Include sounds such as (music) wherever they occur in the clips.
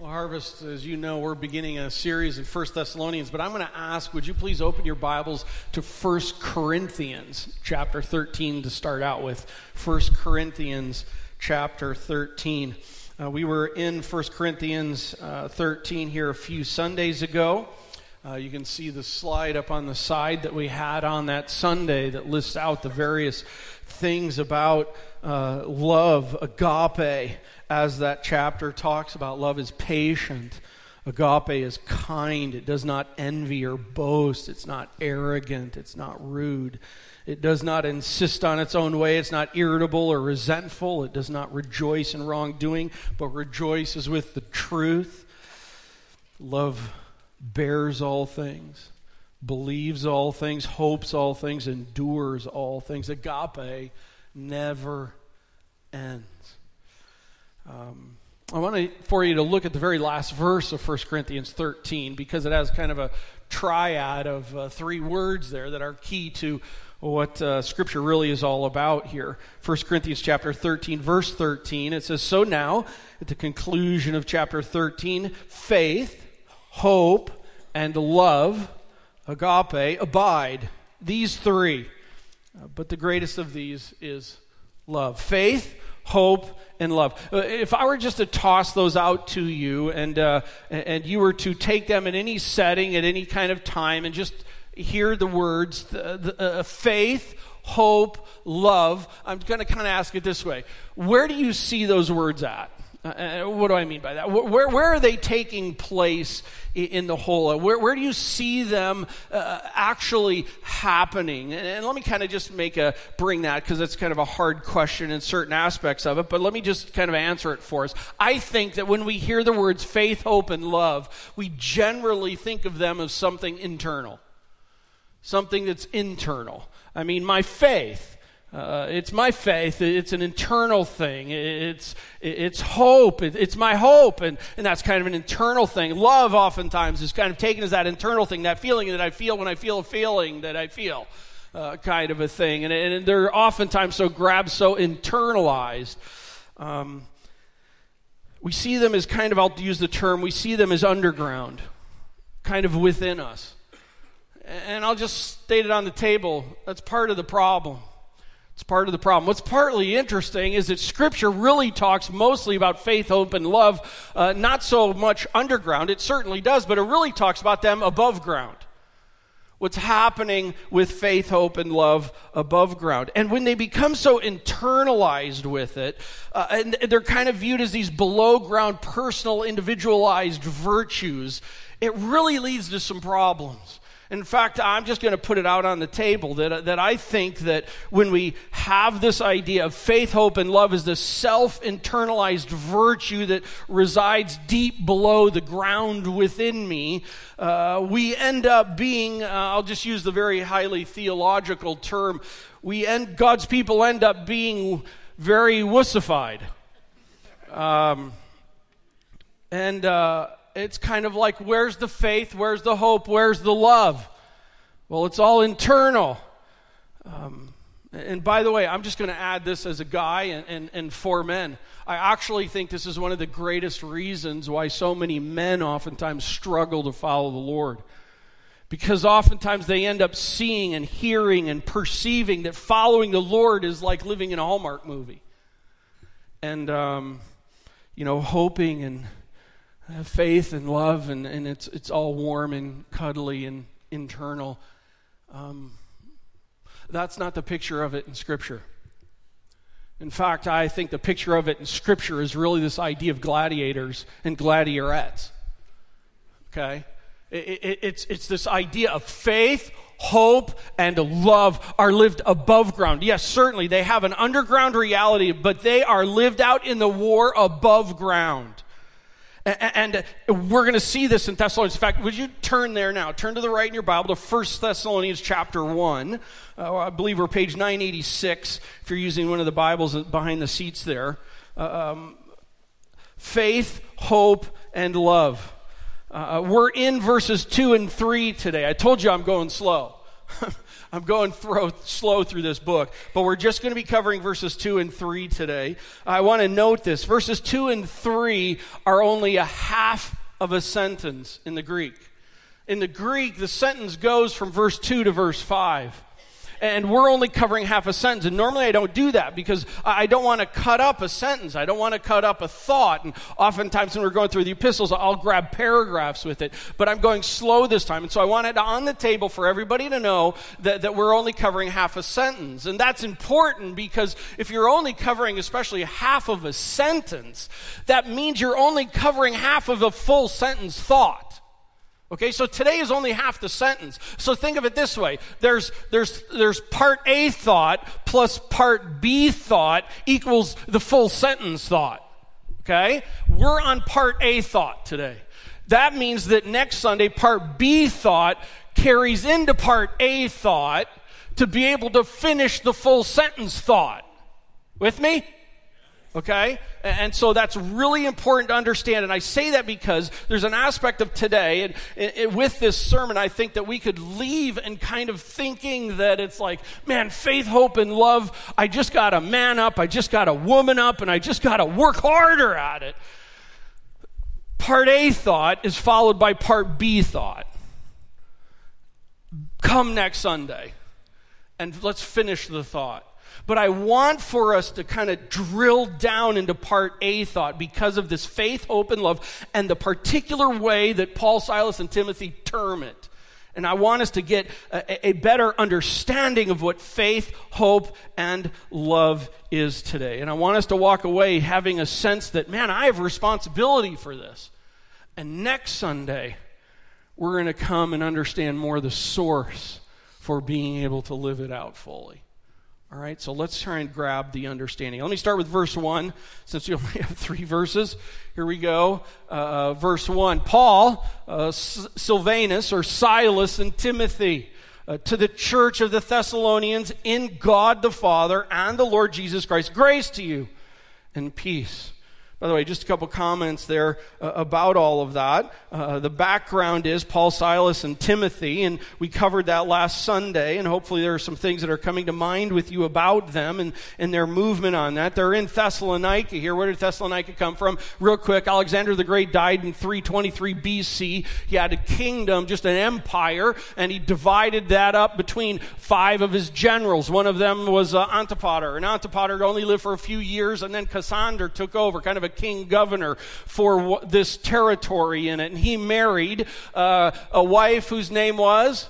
Well, Harvest, as you know, we're beginning a series in First Thessalonians, but I'm going to ask, would you please open your Bibles to First Corinthians chapter 13 to start out with? First Corinthians chapter 13. Uh, we were in First Corinthians uh, 13 here a few Sundays ago. Uh, you can see the slide up on the side that we had on that Sunday that lists out the various things about uh, love, agape as that chapter talks about. Love is patient. Agape is kind. It does not envy or boast. It's not arrogant. It's not rude. It does not insist on its own way. It's not irritable or resentful. It does not rejoice in wrongdoing, but rejoices with the truth. Love bears all things, believes all things, hopes all things, endures all things. Agape never ends. Um, I want for you to look at the very last verse of 1 Corinthians 13 because it has kind of a triad of uh, three words there that are key to what uh, Scripture really is all about here. 1 Corinthians chapter 13, verse 13, it says, So now, at the conclusion of chapter 13, faith, hope, and love, agape, abide. These three. Uh, but the greatest of these is love. Faith, hope, and love. Uh, if I were just to toss those out to you and, uh, and you were to take them in any setting at any kind of time and just hear the words the, the, uh, faith, hope, love, I'm going to kind of ask it this way Where do you see those words at? Uh, uh, what do I mean by that? Where, where are they taking place in the whole? Where, where do you see them uh, actually happening? And, and let me kind of just make a bring that because it's kind of a hard question in certain aspects of it, but let me just kind of answer it for us. I think that when we hear the words faith, hope, and love, we generally think of them as something internal, something that's internal. I mean, my faith uh, it's my faith. It's an internal thing. It's, it's hope. It's my hope. And, and that's kind of an internal thing. Love, oftentimes, is kind of taken as that internal thing, that feeling that I feel when I feel a feeling that I feel, uh, kind of a thing. And, and they're oftentimes so grabbed, so internalized. Um, we see them as kind of, I'll use the term, we see them as underground, kind of within us. And I'll just state it on the table. That's part of the problem. It's part of the problem. What's partly interesting is that Scripture really talks mostly about faith, hope, and love, uh, not so much underground. It certainly does, but it really talks about them above ground. What's happening with faith, hope, and love above ground. And when they become so internalized with it, uh, and they're kind of viewed as these below ground, personal, individualized virtues, it really leads to some problems. In fact, I'm just going to put it out on the table that, that I think that when we have this idea of faith, hope, and love as the self internalized virtue that resides deep below the ground within me, uh, we end up being, uh, I'll just use the very highly theological term, we end, God's people end up being very wussified. Um, and, uh, it's kind of like where's the faith, where's the hope, where's the love? Well, it's all internal. Um, and by the way, I'm just going to add this as a guy and, and, and for men. I actually think this is one of the greatest reasons why so many men oftentimes struggle to follow the Lord. Because oftentimes they end up seeing and hearing and perceiving that following the Lord is like living in a Hallmark movie. And, um, you know, hoping and faith and love, and, and it's, it's all warm and cuddly and internal. Um, that's not the picture of it in Scripture. In fact, I think the picture of it in Scripture is really this idea of gladiators and gladiarettes. Okay? It, it, it's, it's this idea of faith, hope, and love are lived above ground. Yes, certainly they have an underground reality, but they are lived out in the war above ground. And we're going to see this in Thessalonians. In fact, would you turn there now? Turn to the right in your Bible to 1 Thessalonians chapter 1. Uh, I believe we're page 986 if you're using one of the Bibles behind the seats there. Uh, um, faith, hope, and love. Uh, we're in verses 2 and 3 today. I told you I'm going slow. (laughs) I'm going through, slow through this book, but we're just going to be covering verses 2 and 3 today. I want to note this. Verses 2 and 3 are only a half of a sentence in the Greek. In the Greek, the sentence goes from verse 2 to verse 5 and we're only covering half a sentence. And normally I don't do that because I don't want to cut up a sentence. I don't want to cut up a thought. And oftentimes when we're going through the epistles, I'll grab paragraphs with it. But I'm going slow this time. And so I wanted on the table for everybody to know that, that we're only covering half a sentence. And that's important because if you're only covering especially half of a sentence, that means you're only covering half of a full sentence thought. Okay, so today is only half the sentence. So think of it this way. There's, there's, there's part A thought plus part B thought equals the full sentence thought. Okay? We're on part A thought today. That means that next Sunday, part B thought carries into part A thought to be able to finish the full sentence thought. With me? Okay? And so that's really important to understand. And I say that because there's an aspect of today, and, and, with this sermon, I think that we could leave and kind of thinking that it's like, man, faith, hope, and love, I just got a man up, I just got a woman up, and I just got to work harder at it. Part A thought is followed by part B thought. Come next Sunday, and let's finish the thought. But I want for us to kind of drill down into part A thought because of this faith, hope, and love and the particular way that Paul, Silas, and Timothy term it. And I want us to get a, a, better understanding of what faith, hope, and love is today. And I want us to walk away having a sense that, man, I have responsibility for this. And next Sunday, we're going to come and understand more the source for being able to live it out fully. All right, so let's try and grab the understanding. Let me start with verse 1, since we only (laughs) have three verses. Here we go. Uh, uh verse 1 Paul, uh, Silvanus, or Silas, and Timothy. Uh, to the church of the Thessalonians in God the Father and the Lord Jesus Christ. Grace to you and peace by the way, just a couple comments there uh, about all of that. Uh, the background is Paul, Silas, and Timothy, and we covered that last Sunday, and hopefully there are some things that are coming to mind with you about them and, and their movement on that. They're in Thessalonica here. Where did Thessalonica come from? Real quick, Alexander the Great died in 323 BC. He had a kingdom, just an empire, and he divided that up between five of his generals. One of them was uh, Antipater, and Antipater only lived for a few years, and then Cassander took over, kind of a a king governor for this territory in it. And he married uh, a wife whose name was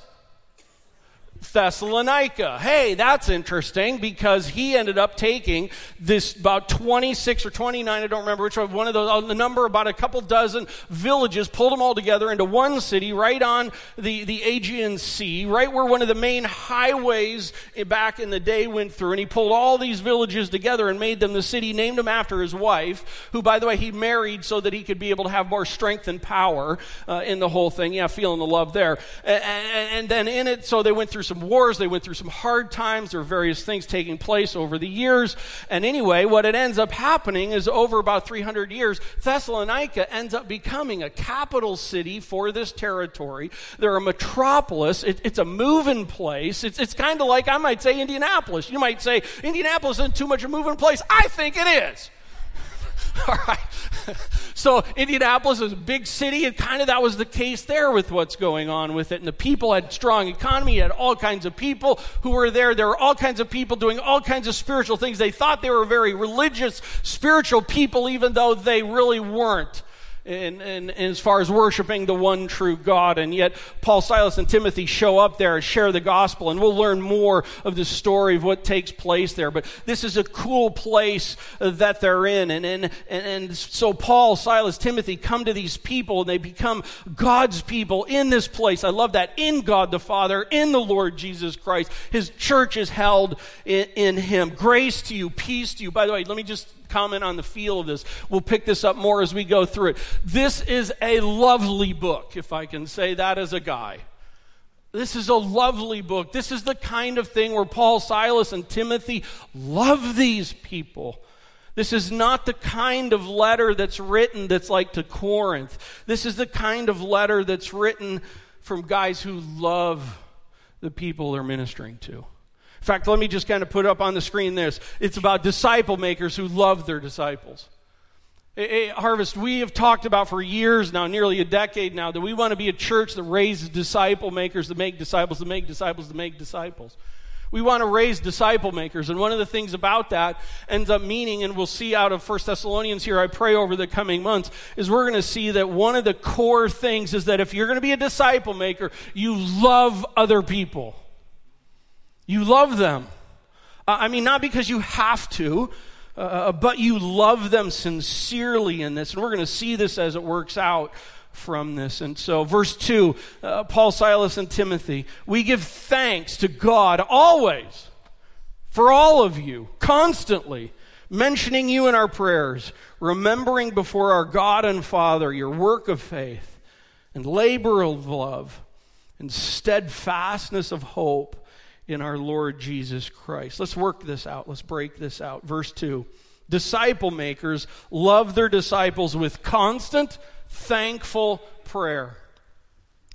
Thessalonica. Hey, that's interesting because he ended up taking this about 26 or 29, I don't remember which one, one of those, the number, about a couple dozen villages, pulled them all together into one city right on the, the Aegean Sea, right where one of the main highways back in the day went through. And he pulled all these villages together and made them the city, named them after his wife, who, by the way, he married so that he could be able to have more strength and power uh, in the whole thing. Yeah, feeling the love there. And, and, and then in it, so they went through some wars, they went through some hard times. There were various things taking place over the years. And anyway, what it ends up happening is over about 300 years, Thessalonica ends up becoming a capital city for this territory. They're a metropolis. It, it's a moving place. It's, it's kind of like, I might say, Indianapolis. You might say, Indianapolis isn't too much a moving place. I think it is. (laughs) All right. (laughs) so Indianapolis is a big city, and kind of that was the case there with what's going on with it. And the people had strong economy, had all kinds of people who were there. There were all kinds of people doing all kinds of spiritual things. They thought they were very religious, spiritual people, even though they really weren't in, in, in, as far as worshiping the one true God. And yet, Paul, Silas, and Timothy show up there and share the gospel. And we'll learn more of the story of what takes place there. But this is a cool place that they're in. And, and, and so, Paul, Silas, Timothy come to these people and they become God's people in this place. I love that. In God the Father, in the Lord Jesus Christ. His church is held in, in Him. Grace to you, peace to you. By the way, let me just comment on the feel of this. We'll pick this up more as we go through it. This is a lovely book, if I can say that as a guy. This is a lovely book. This is the kind of thing where Paul, Silas, and Timothy love these people. This is not the kind of letter that's written that's like to Corinth. This is the kind of letter that's written from guys who love the people they're ministering to. Fact, let me just kind of put up on the screen this. It's about disciple makers who love their disciples. Harvest, we have talked about for years now, nearly a decade now, that we want to be a church that raises disciple makers, that make disciples, that make disciples, that make disciples. We want to raise disciple makers. And one of the things about that ends up meaning, and we'll see out of First Thessalonians here, I pray over the coming months, is we're going to see that one of the core things is that if you're going to be a disciple maker, you love other people. You love them. Uh, I mean, not because you have to, uh, uh but you love them sincerely in this. And we're going to see this as it works out from this. And so, verse 2, uh, Paul, Silas, and Timothy, we give thanks to God always for all of you, constantly, mentioning you in our prayers, remembering before our God and Father your work of faith and labor of love and steadfastness of hope in our Lord Jesus Christ. Let's work this out. Let's break this out. Verse 2 Disciple makers love their disciples with constant, thankful prayer.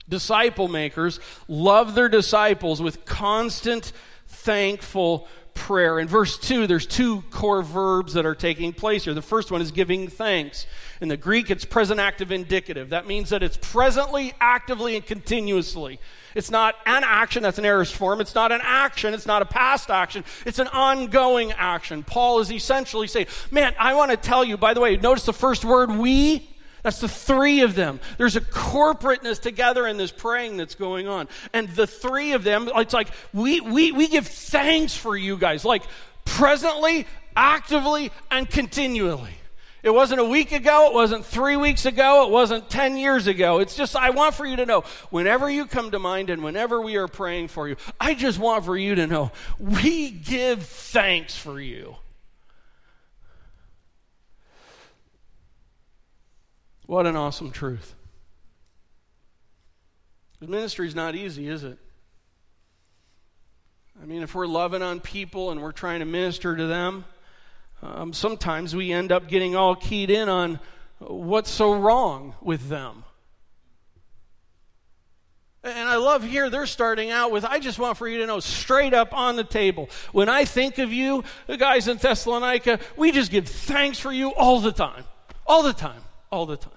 Disciple makers love their disciples with constant, thankful prayer. In verse 2, there's two core verbs that are taking place here. The first one is giving thanks. In the Greek, it's present active indicative. That means that it's presently, actively, and continuously. It's not an action, that's an aorist form. It's not an action, it's not a past action. It's an ongoing action. Paul is essentially saying, Man, I want to tell you, by the way, notice the first word, we. That's the three of them. There's a corporateness together in this praying that's going on. And the three of them, it's like we, we, we give thanks for you guys, like presently, actively, and continually. It wasn't a week ago. It wasn't three weeks ago. It wasn't 10 years ago. It's just, I want for you to know whenever you come to mind and whenever we are praying for you, I just want for you to know we give thanks for you. What an awesome truth. Ministry is not easy, is it? I mean, if we're loving on people and we're trying to minister to them, um, sometimes we end up getting all keyed in on what's so wrong with them. And I love here, they're starting out with, I just want for you to know straight up on the table. When I think of you, the guys in Thessalonica, we just give thanks for you all the time. All the time. All the time.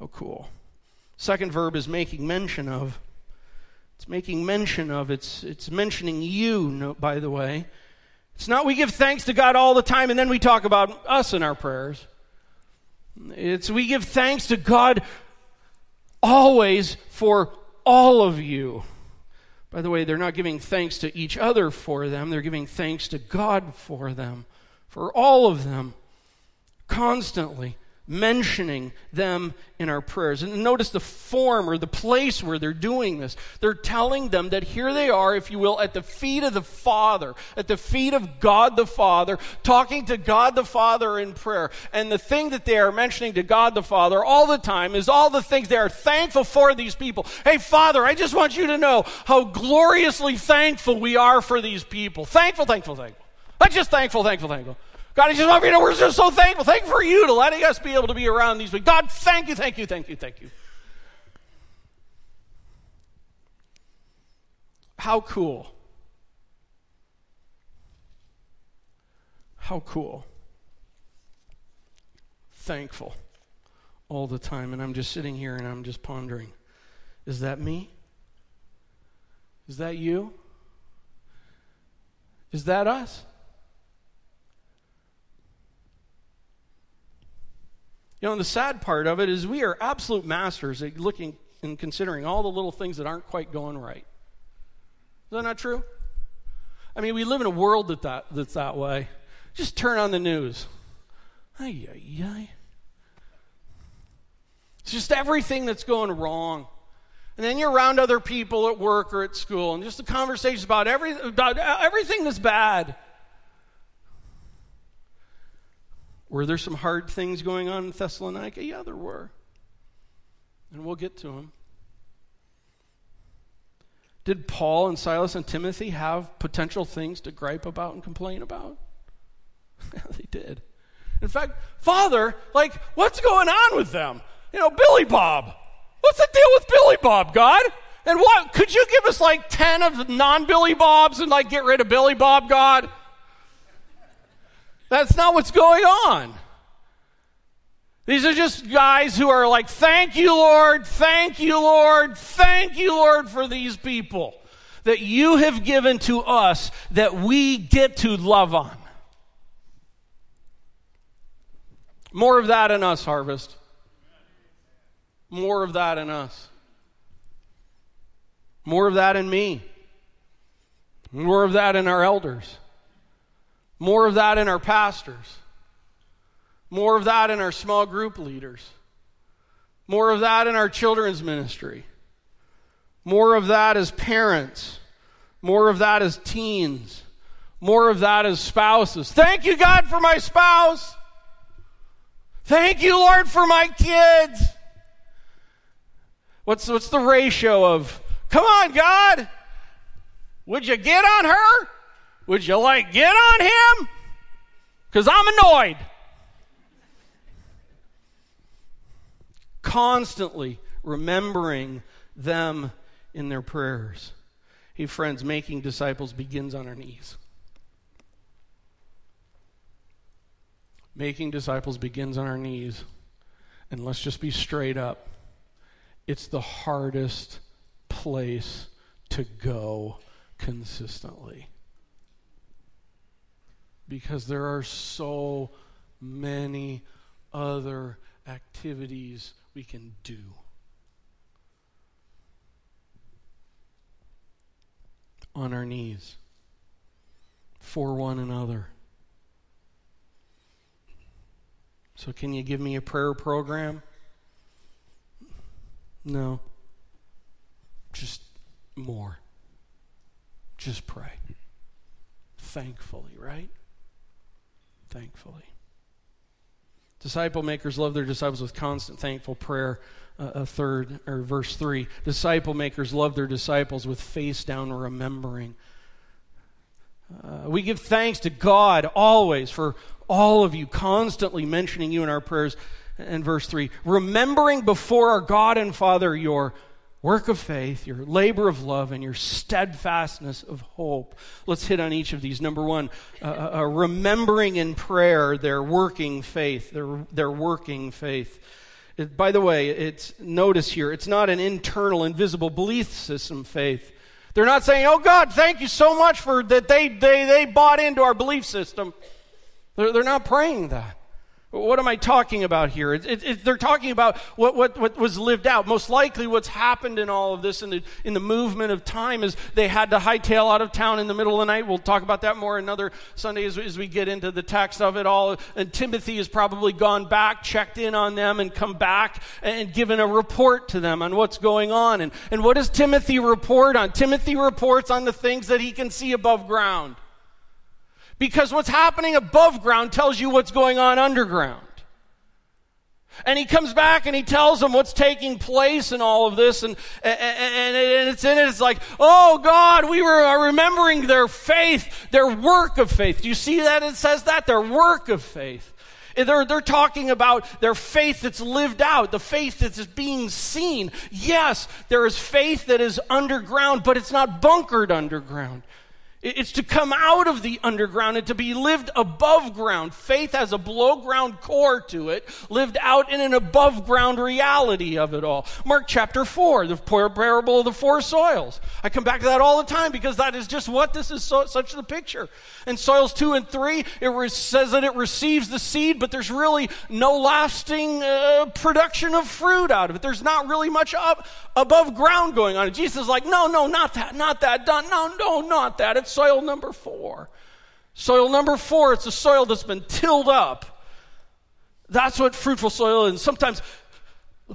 Oh, cool. Second verb is making mention of. It's making mention of. It's, it's mentioning you, by the way. It's not we give thanks to God all the time and then we talk about us in our prayers. It's we give thanks to God always for all of you. By the way, they're not giving thanks to each other for them, they're giving thanks to God for them, for all of them, constantly mentioning them in our prayers. And notice the form or the place where they're doing this. They're telling them that here they are, if you will, at the feet of the Father, at the feet of God the Father, talking to God the Father in prayer. And the thing that they are mentioning to God the Father all the time is all the things they are thankful for these people. Hey, Father, I just want you to know how gloriously thankful we are for these people. Thankful, thankful, thankful. I'm just thankful, thankful, thankful. God, I just want you know we're just so thankful. Thank you for you to letting us be able to be around these people. God, thank you, thank you, thank you, thank you. How cool. How cool. Thankful all the time. And I'm just sitting here and I'm just pondering is that me? Is that you? Is that us? You know, and the sad part of it is we are absolute masters at looking and considering all the little things that aren't quite going right. Is that not true? I mean, we live in a world that, that that's that way. Just turn on the news. Ay, ay, ay. It's just everything that's going wrong. And then you're around other people at work or at school, and just the conversations about, every, about everything that's bad. Were there some hard things going on in Thessalonica? Yeah, there were. And we'll get to them. Did Paul and Silas and Timothy have potential things to gripe about and complain about? (laughs) they did. In fact, Father, like, what's going on with them? You know, Billy Bob. What's the deal with Billy Bob, God? And what could you give us like 10 of non Billy Bobs and like get rid of Billy Bob, God? That's not what's going on. These are just guys who are like, Thank you, Lord, thank you, Lord, thank you, Lord, for these people that you have given to us that we get to love on. More of that in us, harvest. More of that in us. More of that in me. More of that in our elders. More of that in our pastors. More of that in our small group leaders. More of that in our children's ministry. More of that as parents. More of that as teens. More of that as spouses. Thank you, God, for my spouse. Thank you, Lord, for my kids. What's, what's the ratio of, come on, God, would you get on her? Would you like get on him? Because I'm annoyed. Constantly remembering them in their prayers. Hey, friends, making disciples begins on our knees. Making disciples begins on our knees. And let's just be straight up. It's the hardest place to go consistently. Because there are so many other activities we can do. On our knees for one another. So, can you give me a prayer program? No. Just more. Just pray. Thankfully, right? Thankfully. Disciple makers love their disciples with constant thankful prayer. Uh, a third, or verse three. Disciple makers love their disciples with face down remembering. Uh, we give thanks to God always for all of you, constantly mentioning you in our prayers. And verse 3 remembering before our God and Father your work of faith, your labor of love, and your steadfastness of hope. Let's hit on each of these. Number one, uh, uh, uh remembering in prayer their working faith, their, their working faith. It, by the way, it's notice here, it's not an internal, invisible belief system faith. They're not saying, "Oh God, thank you so much for that they they they bought into our belief system." They're, they're not praying that. What am I talking about here? It, it, it, they're talking about what, what, what was lived out. Most likely, what's happened in all of this in the, in the movement of time is they had to hightail out of town in the middle of the night. We'll talk about that more another Sunday as, as we get into the text of it all. And Timothy has probably gone back, checked in on them, and come back and given a report to them on what's going on. And, and what does Timothy report on? Timothy reports on the things that he can see above ground. Because what's happening above ground tells you what's going on underground. And he comes back and he tells them what's taking place and all of this. And, and, and, it's in it. It's like, oh God, we were remembering their faith, their work of faith. Do you see that? It says that, their work of faith. They're, they're talking about their faith that's lived out, the faith that's being seen. Yes, there is faith that is underground, but it's not bunkered underground. It's to come out of the underground and to be lived above ground. Faith has a below ground core to it, lived out in an above ground reality of it all. Mark chapter 4, the parable of the four soils. I come back to that all the time because that is just what this is so, such the picture. In soils 2 and 3, it re- says that it receives the seed, but there's really no lasting uh, production of fruit out of it. There's not really much up above ground going on. Jesus is like, no, no, not that, not that, not, no, no, not that. It's soil number four. Soil number four, it's a soil that's been tilled up. That's what fruitful soil is. And sometimes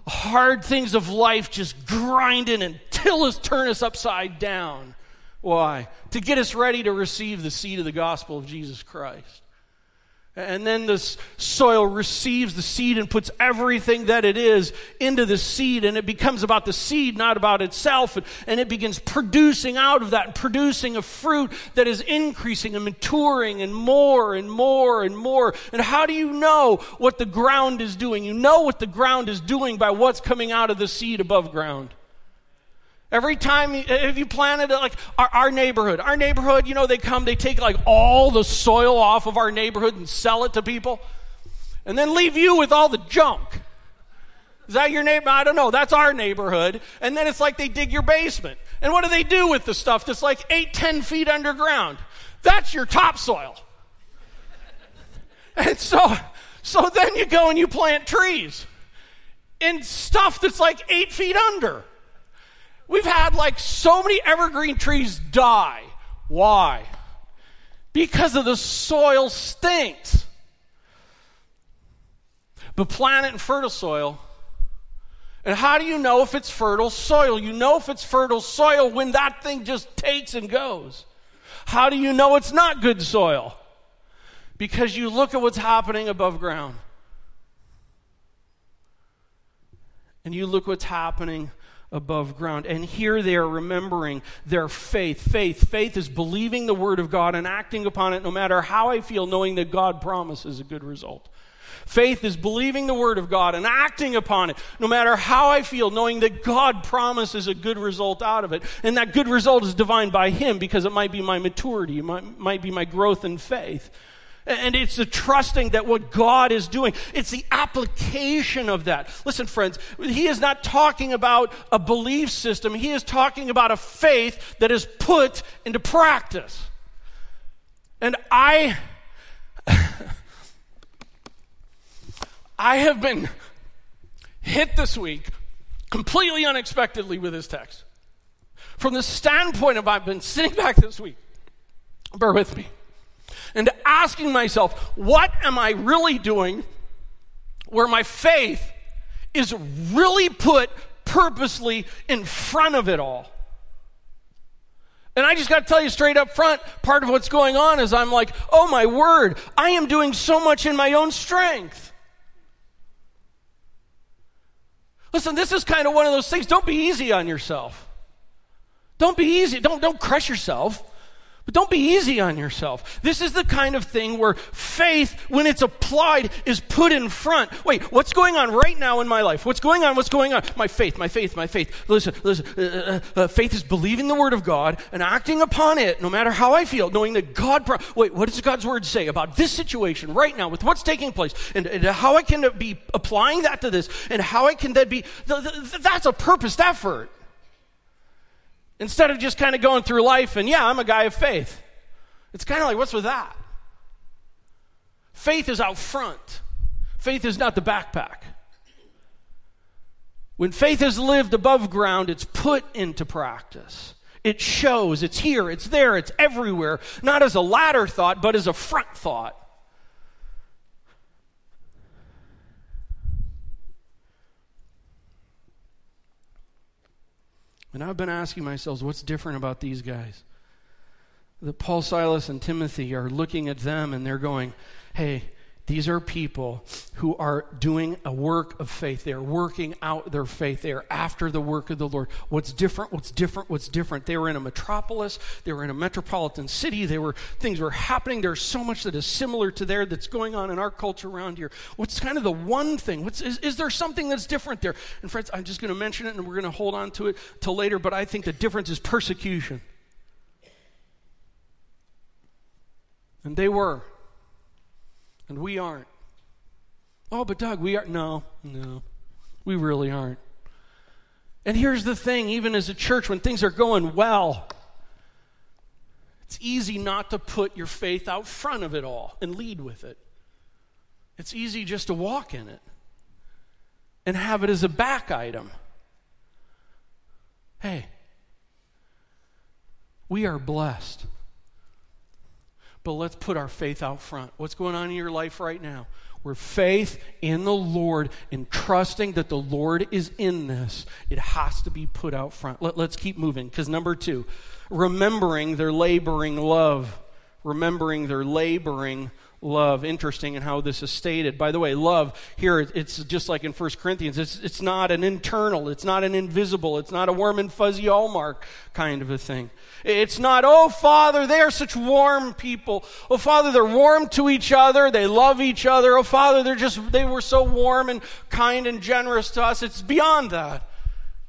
hard things of life just grind in and till us, turn us upside down. Why? To get us ready to receive the seed of the gospel of Jesus Christ. And then this soil receives the seed and puts everything that it is into the seed, and it becomes about the seed, not about itself. And, and, it begins producing out of that, and producing a fruit that is increasing and maturing and more and more and more. And how do you know what the ground is doing? You know what the ground is doing by what's coming out of the seed above ground. Every time, if you planted it, like our, our, neighborhood, our neighborhood, you know, they come, they take like all the soil off of our neighborhood and sell it to people, and then leave you with all the junk. Is that your neighbor? I don't know. That's our neighborhood. And then it's like they dig your basement. And what do they do with the stuff that's like eight, ten feet underground? That's your topsoil. (laughs) And so, so then you go and you plant trees in stuff that's like eight feet under. We've had like so many evergreen trees die. Why? Because of the soil stinks. But plant it in fertile soil. And how do you know if it's fertile soil? You know if it's fertile soil when that thing just takes and goes. How do you know it's not good soil? Because you look at what's happening above ground. And you look what's happening above ground. And here they are remembering their faith. Faith. Faith is believing the word of God and acting upon it no matter how I feel, knowing that God promises a good result. Faith is believing the word of God and acting upon it, no matter how I feel, knowing that God promises a good result out of it. And that good result is divine by Him because it might be my maturity, it might, might be my growth in faith. And it's the trusting that what God is doing, it's the application of that. Listen, friends, he is not talking about a belief system, he is talking about a faith that is put into practice. And I. (laughs) I have been hit this week completely unexpectedly with this text. From the standpoint of I've been sitting back this week, bear with me and asking myself, what am I really doing where my faith is really put purposely in front of it all? And I just got to tell you straight up front, part of what's going on is I'm like, oh my word, I am doing so much in my own strength. Listen, this is kind of one of those things. Don't be easy on yourself. Don't be easy. Don't, don't crush yourself. But don't be easy on yourself. This is the kind of thing where faith, when it's applied, is put in front. Wait, what's going on right now in my life? What's going on? What's going on? My faith, my faith, my faith. Listen, listen. Uh, uh, uh, faith is believing the word of God and acting upon it, no matter how I feel, knowing that God. Pro- Wait, what does God's word say about this situation right now with what's taking place, and, and how I can be applying that to this, and how I can then be. Th- th- that's a purposed effort. Instead of just kind of going through life and, yeah, I'm a guy of faith. It's kind of like, what's with that? Faith is out front, faith is not the backpack. When faith is lived above ground, it's put into practice. It shows, it's here, it's there, it's everywhere, not as a latter thought, but as a front thought. And I've been asking myself, what's different about these guys? That Paul, Silas, and Timothy are looking at them and they're going, hey, these are people who are doing a work of faith. They are working out their faith. They are after the work of the Lord. What's different? What's different? What's different? They were in a metropolis. They were in a metropolitan city. They were things were happening. There's so much that is similar to there that's going on in our culture around here. What's kind of the one thing? What's, is, is there something that's different there? And friends, I'm just going to mention it and we're going to hold on to it till later, but I think the difference is persecution. And they were. And we aren't. Oh, but Doug, we are. No, no, we really aren't. And here's the thing even as a church, when things are going well, it's easy not to put your faith out front of it all and lead with it. It's easy just to walk in it and have it as a back item. Hey, we are blessed but let's put our faith out front. What's going on in your life right now? We're faith in the Lord and trusting that the Lord is in this, it has to be put out front. Let, us keep moving. Because number two, remembering their laboring love. Remembering their laboring love. Interesting in how this is stated. By the way, love here, it's just like in 1 Corinthians. It's, it's not an internal, it's not an invisible, it's not a warm and fuzzy hallmark kind of a thing. It's not, oh, Father, they are such warm people. Oh, Father, they're warm to each other. They love each other. Oh, Father, they're just, they were so warm and kind and generous to us. It's beyond that.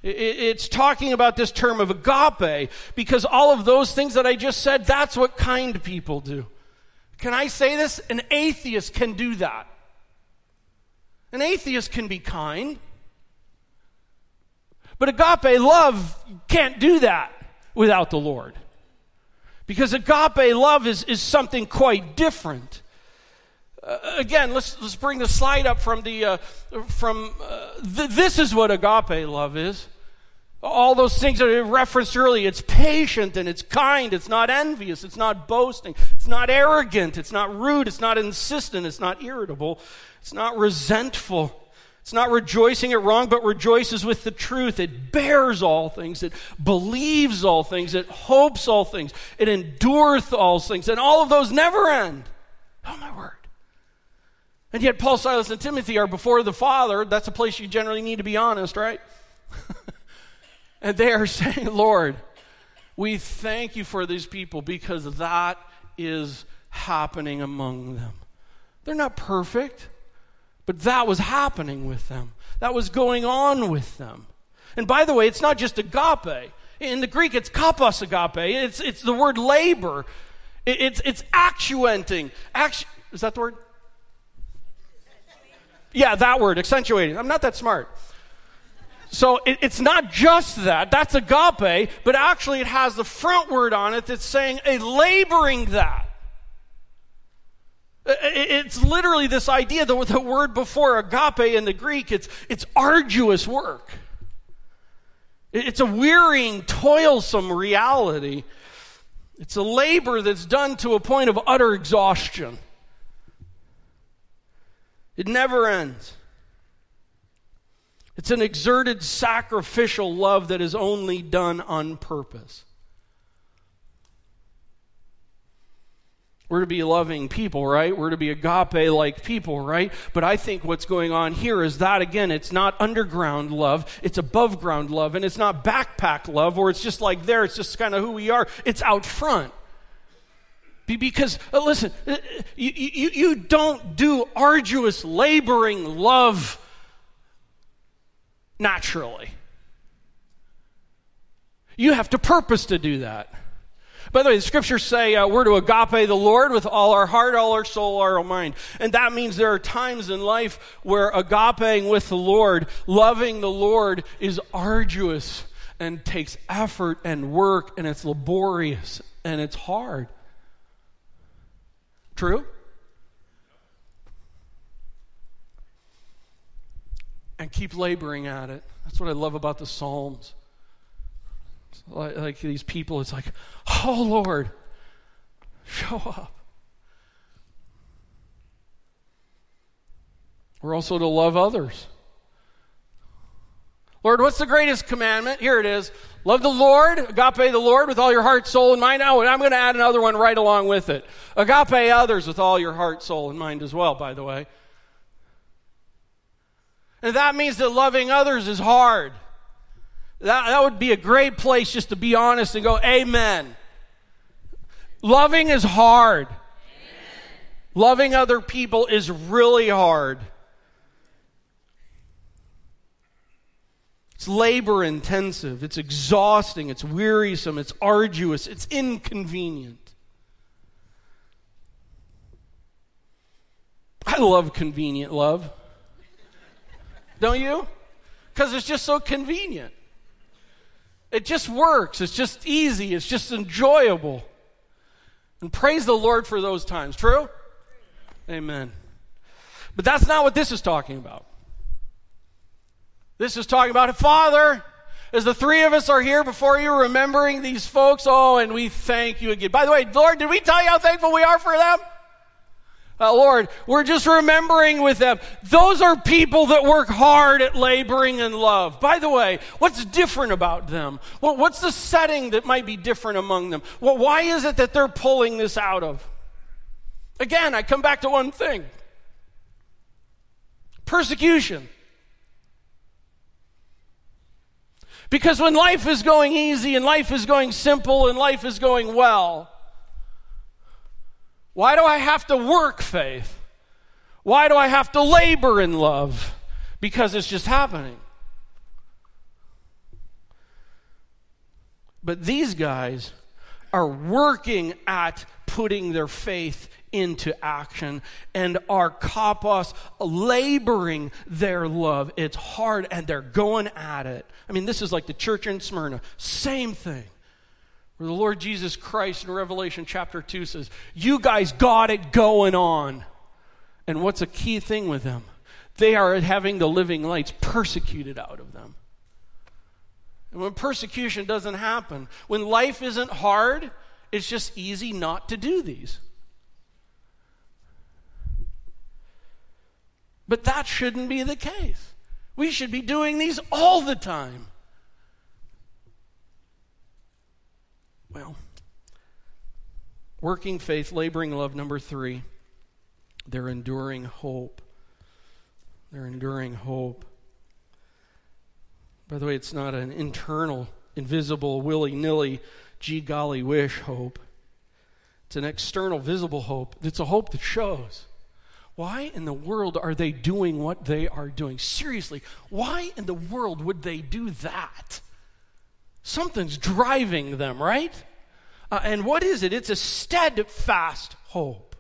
It's talking about this term of agape because all of those things that I just said, that's what kind people do. Can I say this? An atheist can do that. An atheist can be kind. But agape love can't do that without the Lord. Because agape love is, is something quite different. Uh, again, let's, let's bring the slide up from the, uh, from, uh, th- this is what agape love is. All those things that I referenced earlier. It's patient and it's kind. It's not envious. It's not boasting. It's not arrogant. It's not rude. It's not insistent. It's not irritable. It's not resentful. It's not rejoicing at wrong, but rejoices with the truth. It bears all things. It believes all things. It hopes all things. It endureth all things. And all of those never end. Oh, my word. And yet, Paul, Silas, and Timothy are before the Father. That's a place you generally need to be honest, right? (laughs) and they are (laughs) saying, Lord, we thank you for these people because that is happening among them. They're not perfect, but that was happening with them. That was going on with them. And by the way, it's not just agape. In the Greek, it's kapos agape. It's, it's the word labor. It, it's, it's actuating. Actu- is that the word? Yeah, that word, accentuating. I'm not that smart. So it, it's not just that, that's agape, but actually it has the front word on it that's saying a laboring that. It's literally this idea, the, the word before agape in the Greek, it's, it's arduous work. It's a wearying, toilsome reality. It's a labor that's done to a point of utter exhaustion. It never ends. It's an exerted sacrificial love that is only done on purpose. We're to be loving people, right? We're to be agape like people, right? But I think what's going on here is that, again, it's not underground love, it's above ground love, and it's not backpack love, or it's just like there, it's just kind of who we are. It's out front. Because, uh, listen, uh, you, you, you don't do arduous, laboring love naturally. You have to purpose to do that. By the way, the scriptures say uh, we're to agape the Lord with all our heart, all our soul, all our mind. And that means there are times in life where agapeing with the Lord, loving the Lord, is arduous and takes effort and work and it's laborious and it's hard. True? And keep laboring at it. That's what I love about the Psalms. Like, like these people, it's like, oh Lord, show up. We're also to love others. Lord, what's the greatest commandment? Here it is. Love the Lord, agape the Lord with all your heart, soul, and mind. Oh, and I'm going to add another one right along with it. Agape others with all your heart, soul, and mind as well, by the way. And that means that loving others is hard. That, that would be a great place just to be honest and go, Amen. Loving is hard. Amen. Loving other people is really hard. It's labor intensive, it's exhausting, it's wearisome, it's arduous, it's inconvenient. I love convenient love. Don't you? Because it's just so convenient. It just works. It's just easy. It's just enjoyable. And praise the Lord for those times. True? Amen. But that's not what this is talking about. This is talking about, Father, as the three of us are here before you, remembering these folks, oh, and we thank you again. By the way, Lord, did we tell you how thankful we are for them? Uh, Lord, we're just remembering with them. Those are people that work hard at laboring in love. By the way, what's different about them? Well, what's the setting that might be different among them? Well, why is it that they're pulling this out of? Again, I come back to one thing persecution. Because when life is going easy and life is going simple and life is going well, why do I have to work faith? Why do I have to labor in love? Because it's just happening. But these guys are working at putting their faith into action and are kapos laboring their love. It's hard and they're going at it. I mean, this is like the church in Smyrna. Same thing. Where the Lord Jesus Christ in Revelation chapter 2 says, You guys got it going on. And what's a key thing with them? They are having the living lights persecuted out of them. And when persecution doesn't happen, when life isn't hard, it's just easy not to do these. But that shouldn't be the case. We should be doing these all the time. Well, working faith, laboring love, number three, they're enduring hope. They're enduring hope. By the way, it's not an internal, invisible, willy nilly, gee golly wish hope. It's an external, visible hope. It's a hope that shows. Why in the world are they doing what they are doing? Seriously, why in the world would they do that? Something's driving them, right? Uh, and what is it? It's a steadfast hope.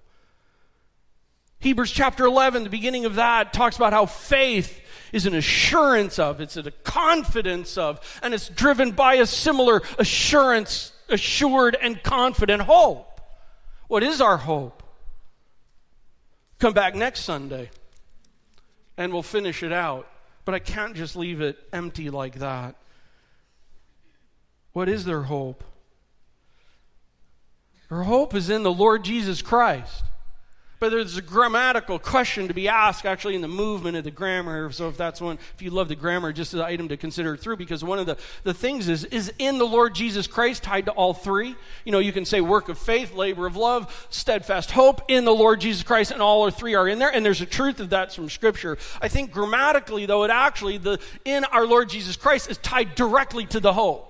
Hebrews chapter 11, the beginning of that, talks about how faith is an assurance of, it's a confidence of, and it's driven by a similar assurance, assured, and confident hope. What is our hope? Come back next Sunday and we'll finish it out. But I can't just leave it empty like that. What is their hope? Their hope is in the Lord Jesus Christ. But there's a grammatical question to be asked actually in the movement of the grammar. So if that's one, if you love the grammar, just an item to consider through, because one of the, the things is, is in the Lord Jesus Christ tied to all three. You know, you can say work of faith, labor of love, steadfast hope in the Lord Jesus Christ, and all three are in there. And there's a truth of that from Scripture. I think grammatically, though, it actually, the in our Lord Jesus Christ is tied directly to the hope.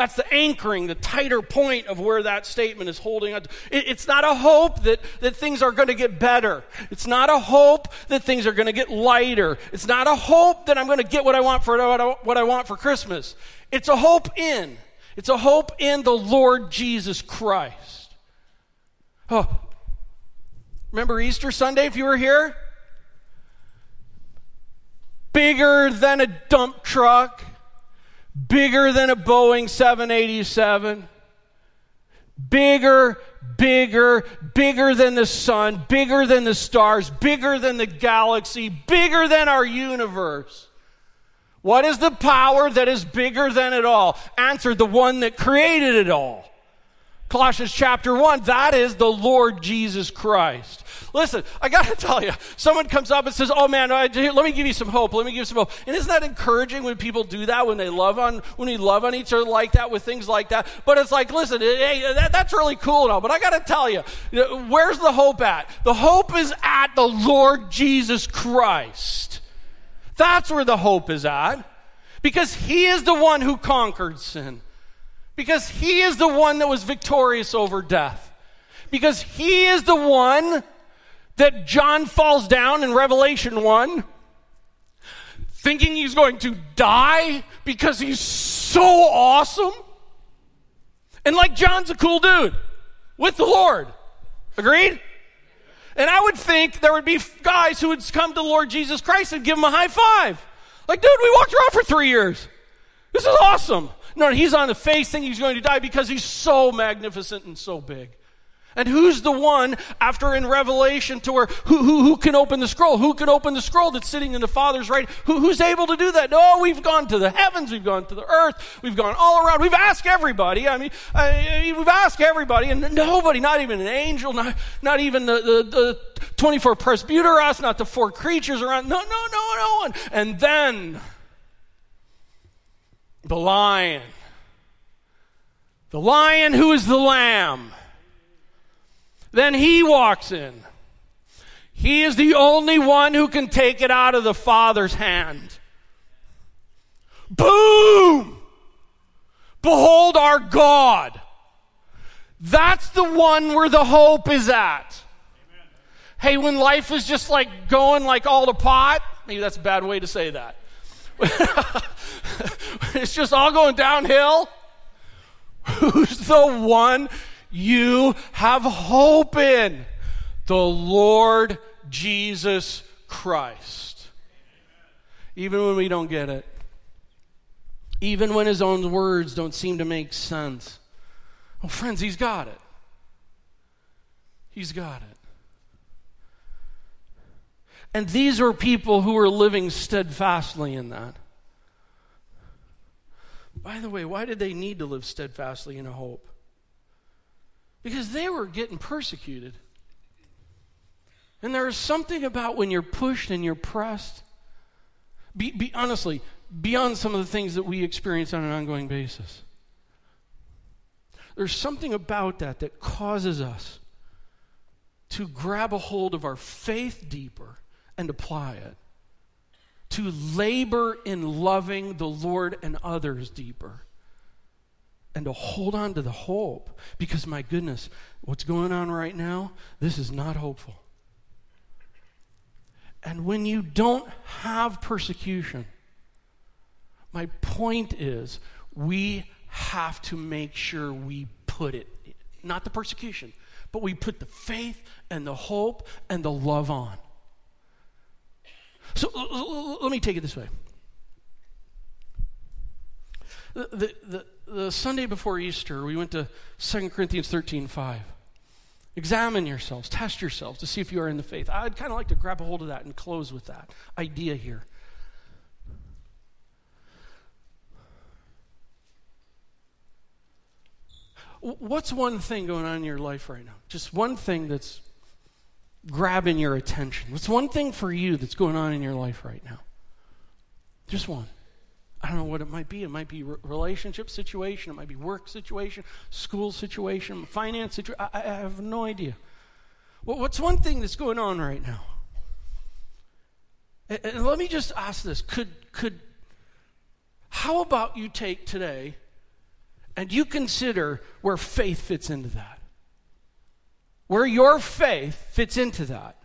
That's the anchoring, the tighter point of where that statement is holding. It, it's not a hope that, that things are going to get better. It's not a hope that things are going to get lighter. It's not a hope that I'm going to get what I want for what I want for Christmas. It's a hope in. It's a hope in the Lord Jesus Christ. Oh, remember Easter Sunday if you were here? Bigger than a dump truck bigger than a Boeing 787, bigger, bigger, bigger than the sun, bigger than the stars, bigger than the galaxy, bigger than our universe. What is the power that is bigger than it all? Answer the one that created it all. Colossians chapter 1, that is the Lord Jesus Christ. Listen, I got to (laughs) tell you, someone comes up and says, Oh man, let me give you some hope. Let me give you some hope. And isn't that encouraging when people do that, when they love on, when we love on each other like that, with things like that? But it's like, listen, hey, that, that's really cool and all, but I got to tell you, where's the hope at? The hope is at the Lord Jesus Christ. That's where the hope is at. Because He is the one who conquered sin. Because he is the one that was victorious over death. Because he is the one that John falls down in Revelation 1 thinking he's going to die because he's so awesome. And like John's a cool dude with the Lord. Agreed? And I would think there would be guys who would come to Lord Jesus Christ and give him a high five. Like, dude, we walked around for three years. This is awesome. No, he's on the face thinking he's going to die because he's so magnificent and so big. And who's the one after in Revelation to where who, who, who can open the scroll? Who can open the scroll that's sitting in the Father's right? Who, who's able to do that? No, we've gone to the heavens, we've gone to the earth, we've gone all around. We've asked everybody. I mean, I, we've asked everybody, and nobody, not even an angel, not, not even the, the, the 24 presbyteros, not the four creatures around. No, no, no, no one. And then the lion. The lion who is the lamb. Then he walks in. He is the only one who can take it out of the Father's hand. Boom! Behold our God. That's the one where the hope is at. Amen. Hey, when life is just like going like all the pot, maybe that's a bad way to say that. (laughs) it's just all going downhill. Who's the one you have hope in? The Lord Jesus Christ. Even when we don't get it, even when his own words don't seem to make sense. Well, friends, he's got it. He's got it. And these are people who are living steadfastly in that. By the way, why did they need to live steadfastly in a hope? Because they were getting persecuted. And there is something about when you're pushed and you're pressed, be, be, honestly, beyond some of the things that we experience on an ongoing basis. There's something about that that causes us to grab a hold of our faith deeper and apply it, to labor in loving the Lord and others deeper, and to hold on to the hope. Because, my goodness, what's going on right now, this is not hopeful. And when you don't have persecution, my point is we have to make sure we put it, not the persecution, but we put the faith and the hope and the love on. So let me take it this way. The, the, the, the Sunday before Easter, we went to 2 Corinthians 13 5. Examine yourselves, test yourselves to see if you are in the faith. I'd kind of like to grab a hold of that and close with that idea here. What's one thing going on in your life right now? Just one thing that's grabbing your attention. What's one thing for you that's going on in your life right now? Just one. I don't know what it might be. It might be relationship situation. It might be work situation, school situation, finance situation. I, have no idea. Well, what's one thing that's going on right now? And let me just ask this: Could could how about you take today and you consider where faith fits into that? Where your faith fits into that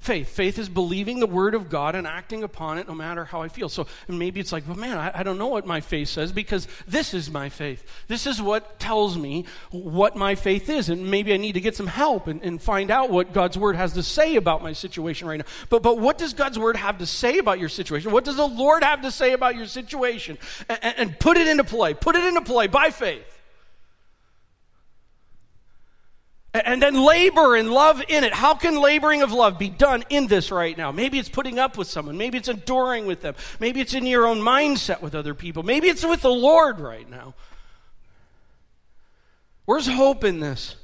faith. Faith is believing the word of God and acting upon it no matter how I feel. So and maybe it's like, well, man, I, I, don't know what my faith says because this is my faith. This is what tells me what my faith is. And maybe I need to get some help and, and find out what God's word has to say about my situation right now. But, but what does God's word have to say about your situation? What does the Lord have to say about your situation? and, and put it into play. Put it into play by faith. And then labor and love in it. How can laboring of love be done in this right now? Maybe it's putting up with someone. Maybe it's enduring with them. Maybe it's in your own mindset with other people. Maybe it's with the Lord right now. Where's hope in this?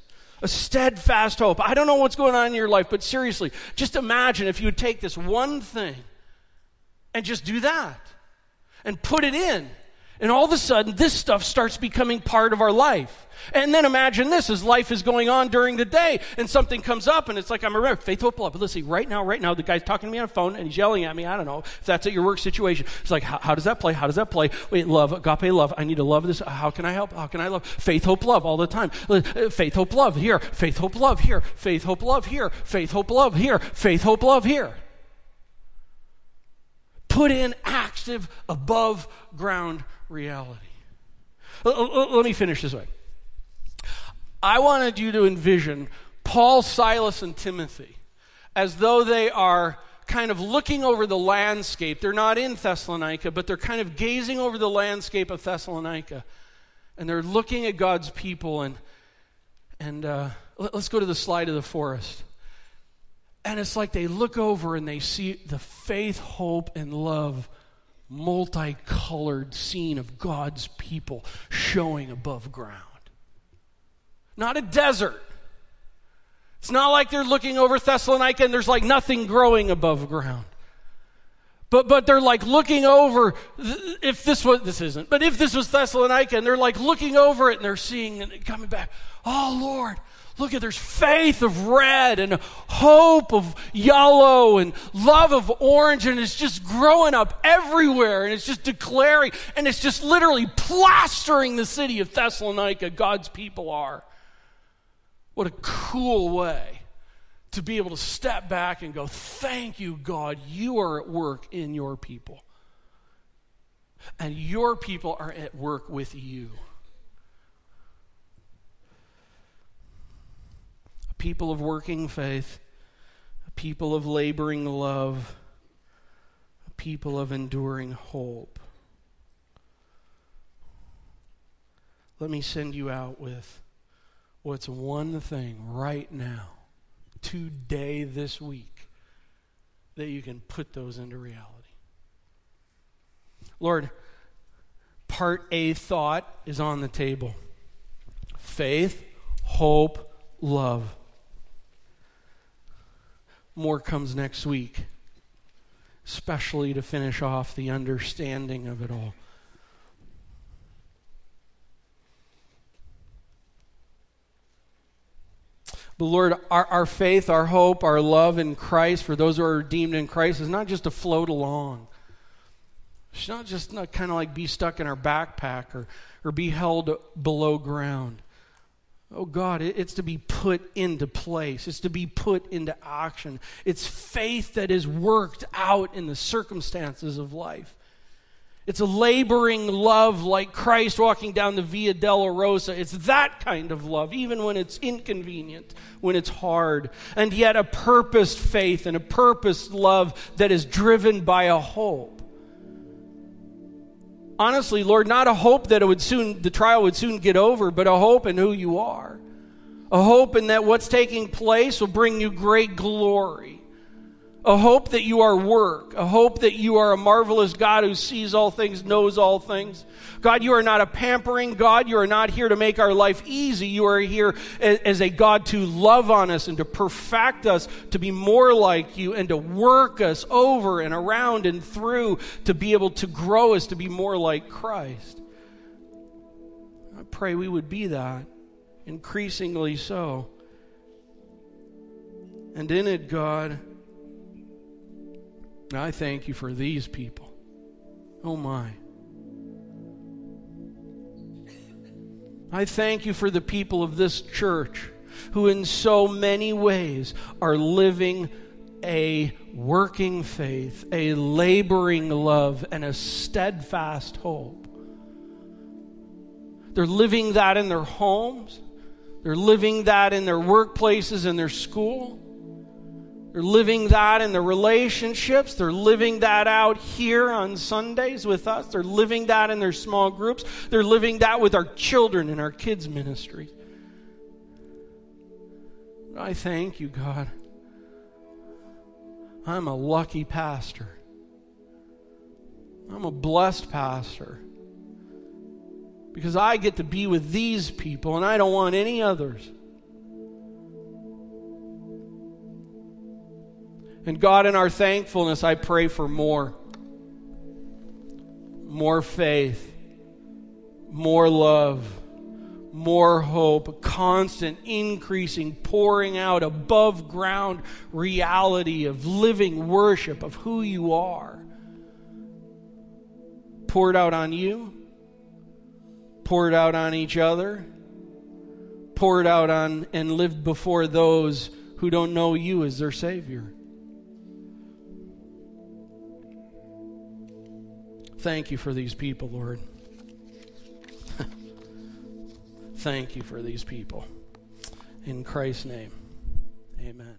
A steadfast hope. I don't know what's going on in your life, but seriously, just imagine if you would take this one thing and just do that and put it in. And all of a sudden, this stuff starts becoming part of our life. And then imagine this as life is going on during the day and something comes up and it's like, I'm a faith, hope, love. But listen, right now, right now, the guy's talking to me on the phone and he's yelling at me. I don't know if that's at your work situation. It's like, how, how does that play? How does that play? Wait, love, agape love. I need to love this. How can I help? How can I love? Faith, hope, love all the time. Uh, faith, hope, love here. Faith, hope, love here. Faith, hope, love here. Faith, hope, love here. Faith, hope, love here. Put in active, above ground reality. Let me finish this way. I wanted you to envision Paul, Silas, and Timothy as though they are kind of looking over the landscape. They're not in Thessalonica, but they're kind of gazing over the landscape of Thessalonica. And they're looking at God's people. And, and uh, let's go to the slide of the forest. And it's like they look over and they see the faith, hope, and love multicolored scene of God's people showing above ground not a desert. It's not like they're looking over Thessalonica and there's like nothing growing above ground. But, but they're like looking over, if this was, this isn't, but if this was Thessalonica and they're like looking over it and they're seeing and coming back, oh Lord, look at there's faith of red and hope of yellow and love of orange and it's just growing up everywhere and it's just declaring and it's just literally plastering the city of Thessalonica, God's people are. What a cool way to be able to step back and go, Thank you, God, you are at work in your people. And your people are at work with you. People of working faith, people of laboring love, people of enduring hope. Let me send you out with what's one thing right now, today, this week, that you can put those into reality. Lord, part A thought is on the table faith, hope, love. More comes next week, especially to finish off the understanding of it all. But Lord, our, our faith, our hope, our love in Christ, for those who are redeemed in Christ, is not just to float along. It's not just not kind of like be stuck in our backpack or, or be held below ground. Oh God, it's to be put into place. It's to be put into action. It's faith that is worked out in the circumstances of life. It's a laboring love like Christ walking down the Via Dolorosa. It's that kind of love, even when it's inconvenient, when it's hard. And yet, a purposed faith and a purposed love that is driven by a hope. Honestly, Lord, not a hope that it would soon, the trial would soon get over, but a hope in who you are. A hope in that what's taking place will bring you great glory a hope that you are work, a hope that you are a marvelous God who sees all things, knows all things. God, you are not a pampering God. You are not here to make our life easy. You are here as a God to love on us and to perfect us, to be more like you, and to work us over and around and through to be able to grow us to be more like Christ. I pray we would be that, increasingly so. And in it, God, I thank you for these people. Oh my. I thank you for the people of this church who, in so many ways, are living a working faith, a laboring love, and a steadfast hope. They're living that in their homes, they're living that in their workplaces in their school. They're living that in their relationships. They're living that out here on Sundays with us. They're living that in their small groups. They're living that with our children in our kids' ministry. I thank you, God. I'm a lucky pastor. I'm a blessed pastor because I get to be with these people and I don't want any others. And God, in our thankfulness, I pray for more. More faith, more love, more hope, a constant increasing, pouring out above ground reality of living worship of who you are. Poured out on you, poured out on each other, poured out on and lived before those who don't know you as their Savior. Thank you for these people, Lord. (laughs) Thank you for these people. In Christ's name, amen.